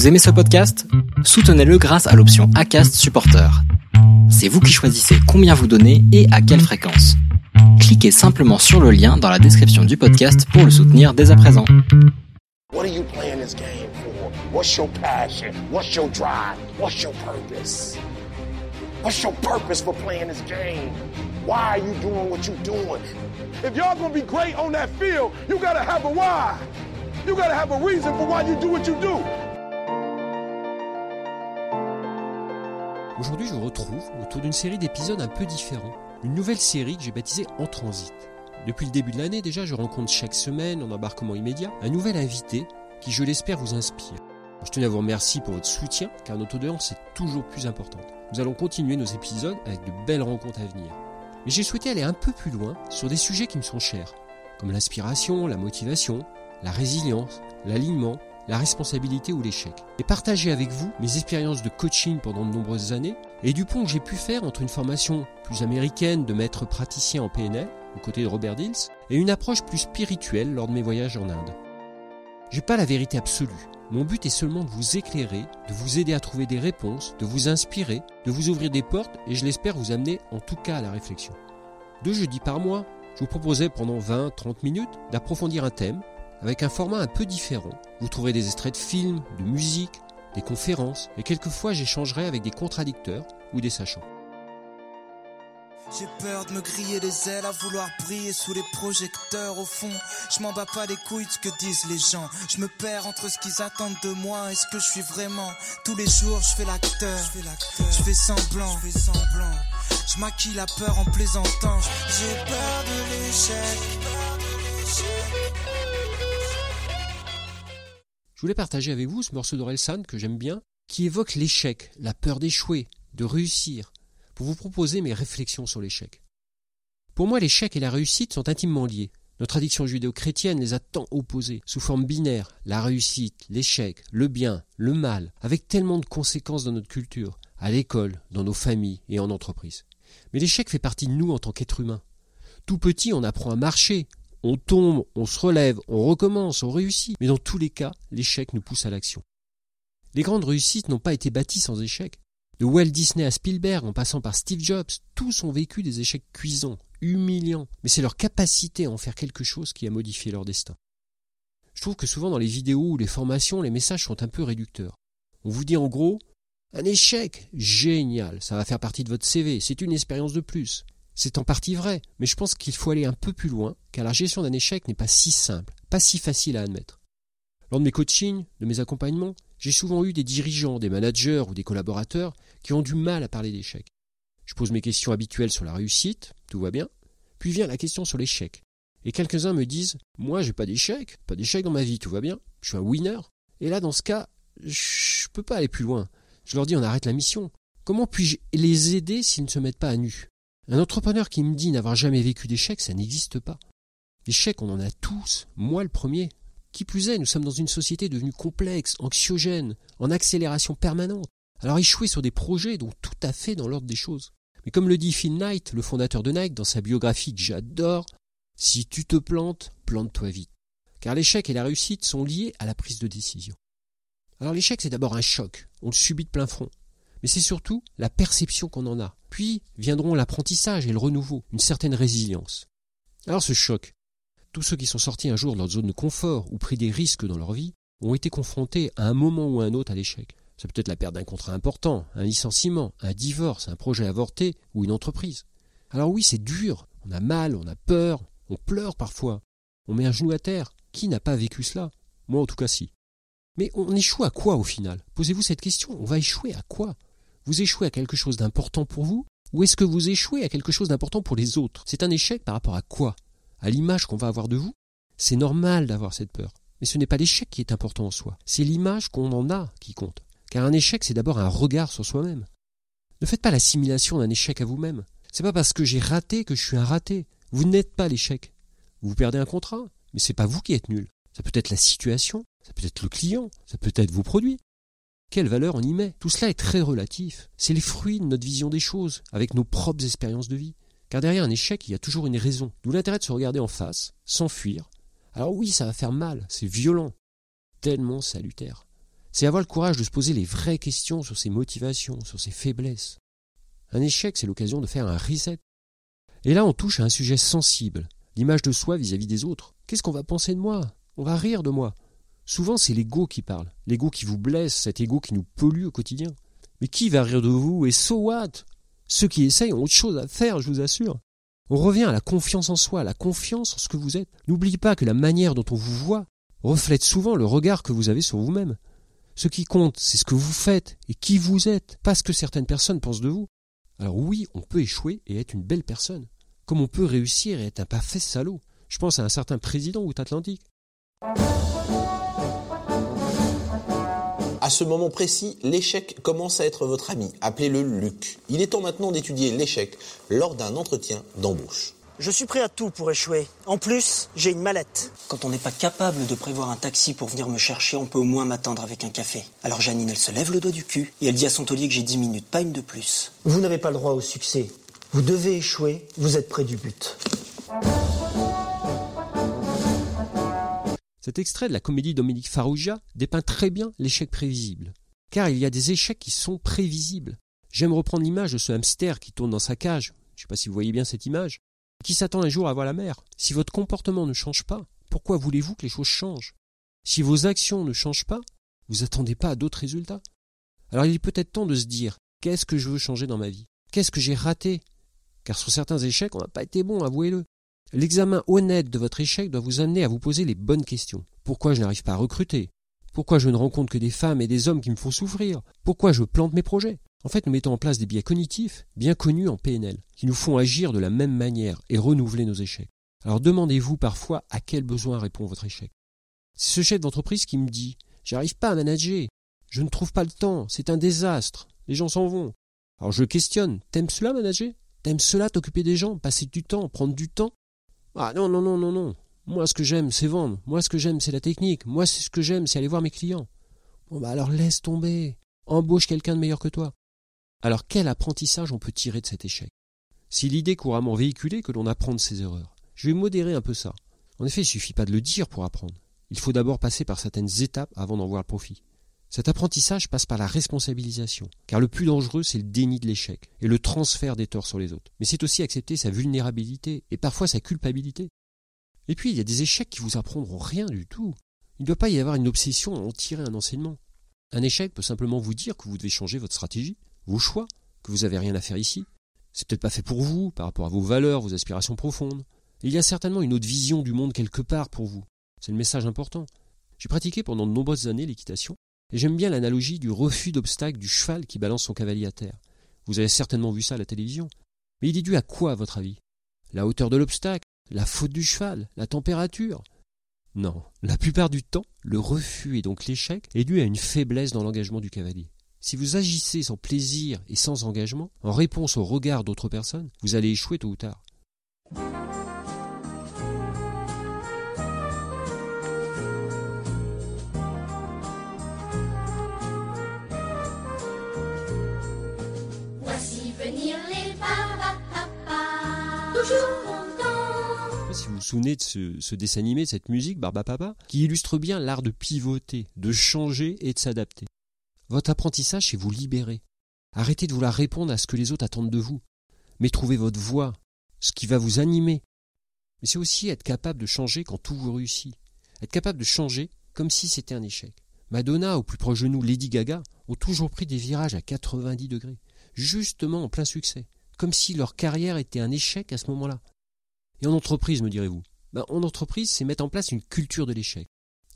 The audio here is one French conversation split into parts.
Vous aimez ce podcast? Soutenez-le grâce à l'option ACAST Supporter. C'est vous qui choisissez combien vous donnez et à quelle fréquence. Cliquez simplement sur le lien dans la description du podcast pour le soutenir dès à présent. What are you playing this game for? What's your passion? What's your drive? What's your purpose? What's your purpose for playing this game? Why are you doing what you're doing? If y'all gonna be great on that field, you gotta have a why. You gotta have a reason for why you do what you do. Aujourd'hui, je vous retrouve autour d'une série d'épisodes un peu différents. Une nouvelle série que j'ai baptisée En Transit. Depuis le début de l'année, déjà, je rencontre chaque semaine, en embarquement immédiat, un nouvel invité qui, je l'espère, vous inspire. Je tenais à vous remercier pour votre soutien, car notre audience est toujours plus importante. Nous allons continuer nos épisodes avec de belles rencontres à venir. Mais j'ai souhaité aller un peu plus loin sur des sujets qui me sont chers, comme l'inspiration, la motivation, la résilience, l'alignement, la responsabilité ou l'échec. Et partager avec vous mes expériences de coaching pendant de nombreuses années et du pont que j'ai pu faire entre une formation plus américaine de maître praticien en PNL, aux côtés de Robert Dills, et une approche plus spirituelle lors de mes voyages en Inde. J'ai pas la vérité absolue. Mon but est seulement de vous éclairer, de vous aider à trouver des réponses, de vous inspirer, de vous ouvrir des portes et je l'espère vous amener en tout cas à la réflexion. Deux jeudis par mois, je vous proposais pendant 20-30 minutes d'approfondir un thème avec un format un peu différent. Vous trouverez des extraits de films, de musique, des conférences, et quelquefois j'échangerai avec des contradicteurs ou des sachants. J'ai peur de me griller les ailes à vouloir briller sous les projecteurs au fond. Je m'en bats pas les couilles de ce que disent les gens. Je me perds entre ce qu'ils attendent de moi et ce que je suis vraiment. Tous les jours je fais l'acteur, je fais semblant, je semblant. Je maquille la peur en plaisantant. J'ai peur de l'échec. Je voulais partager avec vous ce morceau d'Orelsan que j'aime bien, qui évoque l'échec, la peur d'échouer, de réussir, pour vous proposer mes réflexions sur l'échec. Pour moi, l'échec et la réussite sont intimement liés. Notre tradition judéo-chrétienne les a tant opposés, sous forme binaire, la réussite, l'échec, le bien, le mal, avec tellement de conséquences dans notre culture, à l'école, dans nos familles et en entreprise. Mais l'échec fait partie de nous en tant qu'être humain. Tout petit, on apprend à marcher, on tombe, on se relève, on recommence, on réussit. Mais dans tous les cas, l'échec nous pousse à l'action. Les grandes réussites n'ont pas été bâties sans échecs. De Walt Disney à Spielberg, en passant par Steve Jobs, tous ont vécu des échecs cuisants, humiliants, mais c'est leur capacité à en faire quelque chose qui a modifié leur destin. Je trouve que souvent dans les vidéos ou les formations, les messages sont un peu réducteurs. On vous dit en gros, un échec, génial, ça va faire partie de votre CV, c'est une expérience de plus. C'est en partie vrai, mais je pense qu'il faut aller un peu plus loin, car la gestion d'un échec n'est pas si simple, pas si facile à admettre. Lors de mes coachings, de mes accompagnements, j'ai souvent eu des dirigeants, des managers ou des collaborateurs qui ont du mal à parler d'échec. Je pose mes questions habituelles sur la réussite, tout va bien, puis vient la question sur l'échec. Et quelques-uns me disent Moi, j'ai pas d'échec, pas d'échec dans ma vie, tout va bien, je suis un winner. Et là, dans ce cas, je peux pas aller plus loin. Je leur dis On arrête la mission. Comment puis-je les aider s'ils ne se mettent pas à nu? Un entrepreneur qui me dit n'avoir jamais vécu d'échec, ça n'existe pas. L'échec, on en a tous, moi le premier. Qui plus est, nous sommes dans une société devenue complexe, anxiogène, en accélération permanente. Alors échouer sur des projets donc tout à fait dans l'ordre des choses. Mais comme le dit Phil Knight, le fondateur de Nike, dans sa biographie que j'adore, si tu te plantes, plante-toi vite. Car l'échec et la réussite sont liés à la prise de décision. Alors l'échec, c'est d'abord un choc, on le subit de plein front. Mais c'est surtout la perception qu'on en a. Puis viendront l'apprentissage et le renouveau, une certaine résilience. Alors ce choc, tous ceux qui sont sortis un jour de leur zone de confort ou pris des risques dans leur vie ont été confrontés à un moment ou à un autre à l'échec. Ça peut être la perte d'un contrat important, un licenciement, un divorce, un projet avorté ou une entreprise. Alors oui, c'est dur, on a mal, on a peur, on pleure parfois, on met un genou à terre. Qui n'a pas vécu cela? Moi en tout cas si. Mais on échoue à quoi au final? Posez-vous cette question, on va échouer à quoi? Vous échouez à quelque chose d'important pour vous ou est-ce que vous échouez à quelque chose d'important pour les autres? C'est un échec par rapport à quoi? À l'image qu'on va avoir de vous? C'est normal d'avoir cette peur. Mais ce n'est pas l'échec qui est important en soi, c'est l'image qu'on en a qui compte. Car un échec, c'est d'abord un regard sur soi-même. Ne faites pas l'assimilation d'un échec à vous-même. C'est pas parce que j'ai raté que je suis un raté. Vous n'êtes pas l'échec. Vous perdez un contrat, mais c'est pas vous qui êtes nul. Ça peut être la situation, ça peut être le client, ça peut être vos produits. Quelle valeur on y met? Tout cela est très relatif. C'est les fruits de notre vision des choses, avec nos propres expériences de vie. Car derrière un échec, il y a toujours une raison. D'où l'intérêt de se regarder en face, s'enfuir. Alors oui, ça va faire mal, c'est violent, tellement salutaire. C'est avoir le courage de se poser les vraies questions sur ses motivations, sur ses faiblesses. Un échec, c'est l'occasion de faire un reset. Et là, on touche à un sujet sensible, l'image de soi vis-à-vis des autres. Qu'est-ce qu'on va penser de moi? On va rire de moi. Souvent, c'est l'ego qui parle, l'ego qui vous blesse, cet ego qui nous pollue au quotidien. Mais qui va rire de vous Et so what? Ceux qui essayent ont autre chose à faire, je vous assure. On revient à la confiance en soi, à la confiance en ce que vous êtes. N'oubliez pas que la manière dont on vous voit reflète souvent le regard que vous avez sur vous-même. Ce qui compte, c'est ce que vous faites et qui vous êtes, pas ce que certaines personnes pensent de vous. Alors oui, on peut échouer et être une belle personne, comme on peut réussir et être un parfait salaud. Je pense à un certain président outre-Atlantique. À ce moment précis, l'échec commence à être votre ami. Appelez-le Luc. Il est temps maintenant d'étudier l'échec lors d'un entretien d'embauche. Je suis prêt à tout pour échouer. En plus, j'ai une mallette. Quand on n'est pas capable de prévoir un taxi pour venir me chercher, on peut au moins m'attendre avec un café. Alors Janine, elle se lève le doigt du cul et elle dit à son taulier que j'ai 10 minutes, pas une de plus. Vous n'avez pas le droit au succès. Vous devez échouer, vous êtes près du but. Cet extrait de la comédie Dominique Farrugia dépeint très bien l'échec prévisible. Car il y a des échecs qui sont prévisibles. J'aime reprendre l'image de ce hamster qui tourne dans sa cage. Je ne sais pas si vous voyez bien cette image. Qui s'attend un jour à voir la mer. Si votre comportement ne change pas, pourquoi voulez-vous que les choses changent? Si vos actions ne changent pas, vous attendez pas à d'autres résultats? Alors il est peut-être temps de se dire qu'est-ce que je veux changer dans ma vie? Qu'est-ce que j'ai raté? Car sur certains échecs, on n'a pas été bon, avouez-le. L'examen honnête de votre échec doit vous amener à vous poser les bonnes questions. Pourquoi je n'arrive pas à recruter? Pourquoi je ne rencontre que des femmes et des hommes qui me font souffrir? Pourquoi je plante mes projets? En fait, nous mettons en place des biais cognitifs, bien connus en PNL, qui nous font agir de la même manière et renouveler nos échecs. Alors demandez-vous parfois à quel besoin répond votre échec. C'est ce chef d'entreprise qui me dit J'arrive pas à manager, je ne trouve pas le temps, c'est un désastre, les gens s'en vont. Alors je questionne T'aimes cela manager? T'aimes cela t'occuper des gens, passer du temps, prendre du temps? Ah non, non, non, non, non. Moi, ce que j'aime, c'est vendre. Moi, ce que j'aime, c'est la technique. Moi, ce que j'aime, c'est aller voir mes clients. Bon, bah alors laisse tomber. Embauche quelqu'un de meilleur que toi. Alors, quel apprentissage on peut tirer de cet échec? Si l'idée couramment véhiculée que l'on apprend de ses erreurs. Je vais modérer un peu ça. En effet, il suffit pas de le dire pour apprendre. Il faut d'abord passer par certaines étapes avant d'en voir le profit. Cet apprentissage passe par la responsabilisation, car le plus dangereux, c'est le déni de l'échec et le transfert des torts sur les autres. Mais c'est aussi accepter sa vulnérabilité et parfois sa culpabilité. Et puis, il y a des échecs qui vous apprendront rien du tout. Il ne doit pas y avoir une obsession à en tirer un enseignement. Un échec peut simplement vous dire que vous devez changer votre stratégie, vos choix, que vous n'avez rien à faire ici. C'est peut-être pas fait pour vous, par rapport à vos valeurs, vos aspirations profondes. il y a certainement une autre vision du monde quelque part pour vous. C'est le message important. J'ai pratiqué pendant de nombreuses années l'équitation, j'aime bien l'analogie du refus d'obstacle du cheval qui balance son cavalier à terre. Vous avez certainement vu ça à la télévision. Mais il est dû à quoi, à votre avis? La hauteur de l'obstacle La faute du cheval La température? Non. La plupart du temps, le refus et donc l'échec est dû à une faiblesse dans l'engagement du cavalier. Si vous agissez sans plaisir et sans engagement, en réponse au regard d'autres personnes, vous allez échouer tôt ou tard. Si vous vous souvenez de ce, dessin animé, de cette musique, Barba Papa, qui illustre bien l'art de pivoter, de changer et de s'adapter. Votre apprentissage, c'est vous libérer. Arrêtez de vouloir répondre à ce que les autres attendent de vous. Mais trouvez votre voie, ce qui va vous animer. Mais c'est aussi être capable de changer quand tout vous réussit. Être capable de changer comme si c'était un échec. Madonna, ou plus proche de nous, Lady Gaga, ont toujours pris des virages à 90 degrés, justement en plein succès comme si leur carrière était un échec à ce moment-là. Et en entreprise, me direz-vous? Ben, En entreprise, c'est mettre en place une culture de l'échec.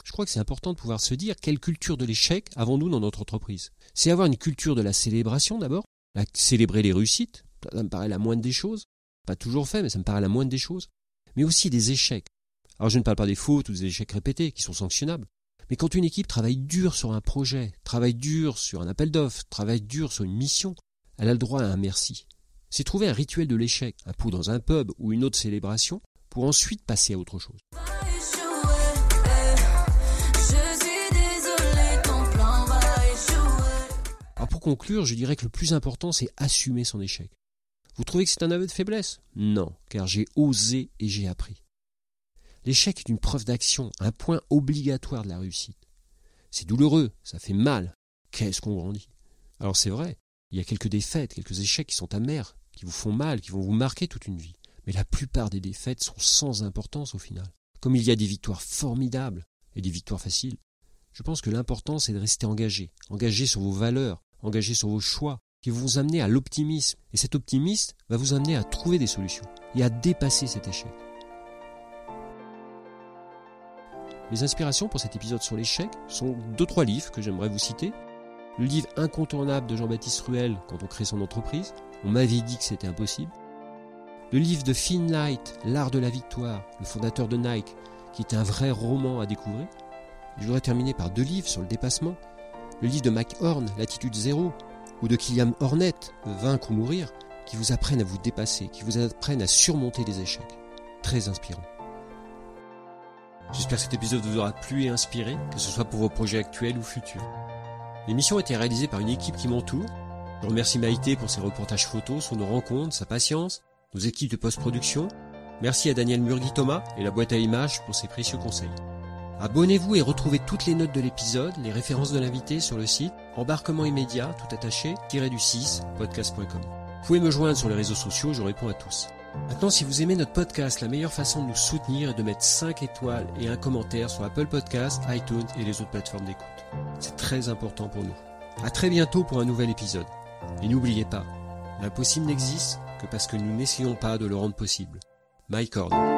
Je crois que c'est important de pouvoir se dire quelle culture de l'échec avons-nous dans notre entreprise? C'est avoir une culture de la célébration d'abord, célébrer les réussites, ça me paraît la moindre des choses. Pas toujours fait, mais ça me paraît la moindre des choses. Mais aussi des échecs. Alors je ne parle pas des fautes ou des échecs répétés qui sont sanctionnables. Mais quand une équipe travaille dur sur un projet, travaille dur sur un appel d'offres, travaille dur sur une mission, elle a le droit à un merci c'est trouver un rituel de l'échec, un coup dans un pub ou une autre célébration, pour ensuite passer à autre chose. Alors pour conclure, je dirais que le plus important, c'est assumer son échec. Vous trouvez que c'est un aveu de faiblesse? Non, car j'ai osé et j'ai appris. L'échec est une preuve d'action, un point obligatoire de la réussite. C'est douloureux, ça fait mal. Qu'est-ce qu'on grandit? Alors c'est vrai, il y a quelques défaites, quelques échecs qui sont amers, qui vous font mal, qui vont vous marquer toute une vie. Mais la plupart des défaites sont sans importance au final. Comme il y a des victoires formidables et des victoires faciles. Je pense que l'important c'est de rester engagé, engagé sur vos valeurs, engagé sur vos choix, qui vont vous amener à l'optimisme. Et cet optimisme va vous amener à trouver des solutions et à dépasser cet échec. Mes inspirations pour cet épisode sur l'échec sont deux trois livres que j'aimerais vous citer. Le livre incontournable de Jean-Baptiste Ruel quand on crée son entreprise. On m'avait dit que c'était impossible. Le livre de Finn Light, L'art de la victoire, le fondateur de Nike, qui est un vrai roman à découvrir. Je voudrais terminer par deux livres sur le dépassement. Le livre de Mike Horn, L'attitude zéro, ou de Kylian Hornet, Vaincre ou mourir, qui vous apprennent à vous dépasser, qui vous apprennent à surmonter les échecs. Très inspirant. J'espère que cet épisode vous aura plu et inspiré, que ce soit pour vos projets actuels ou futurs. L'émission a été réalisée par une équipe qui m'entoure. Je remercie Maïté pour ses reportages photos sur nos rencontres, sa patience, nos équipes de post-production. Merci à Daniel Murgui-Thomas et la boîte à images pour ses précieux conseils. Abonnez-vous et retrouvez toutes les notes de l'épisode, les références de l'invité sur le site embarquement immédiat tout attaché du 6 podcast.com. Vous pouvez me joindre sur les réseaux sociaux, je réponds à tous. Maintenant, si vous aimez notre podcast, la meilleure façon de nous soutenir est de mettre 5 étoiles et un commentaire sur Apple Podcasts, iTunes et les autres plateformes d'écoute. C'est très important pour nous. À très bientôt pour un nouvel épisode. Et n'oubliez pas, l'impossible n'existe que parce que nous n'essayons pas de le rendre possible. Mike Horn.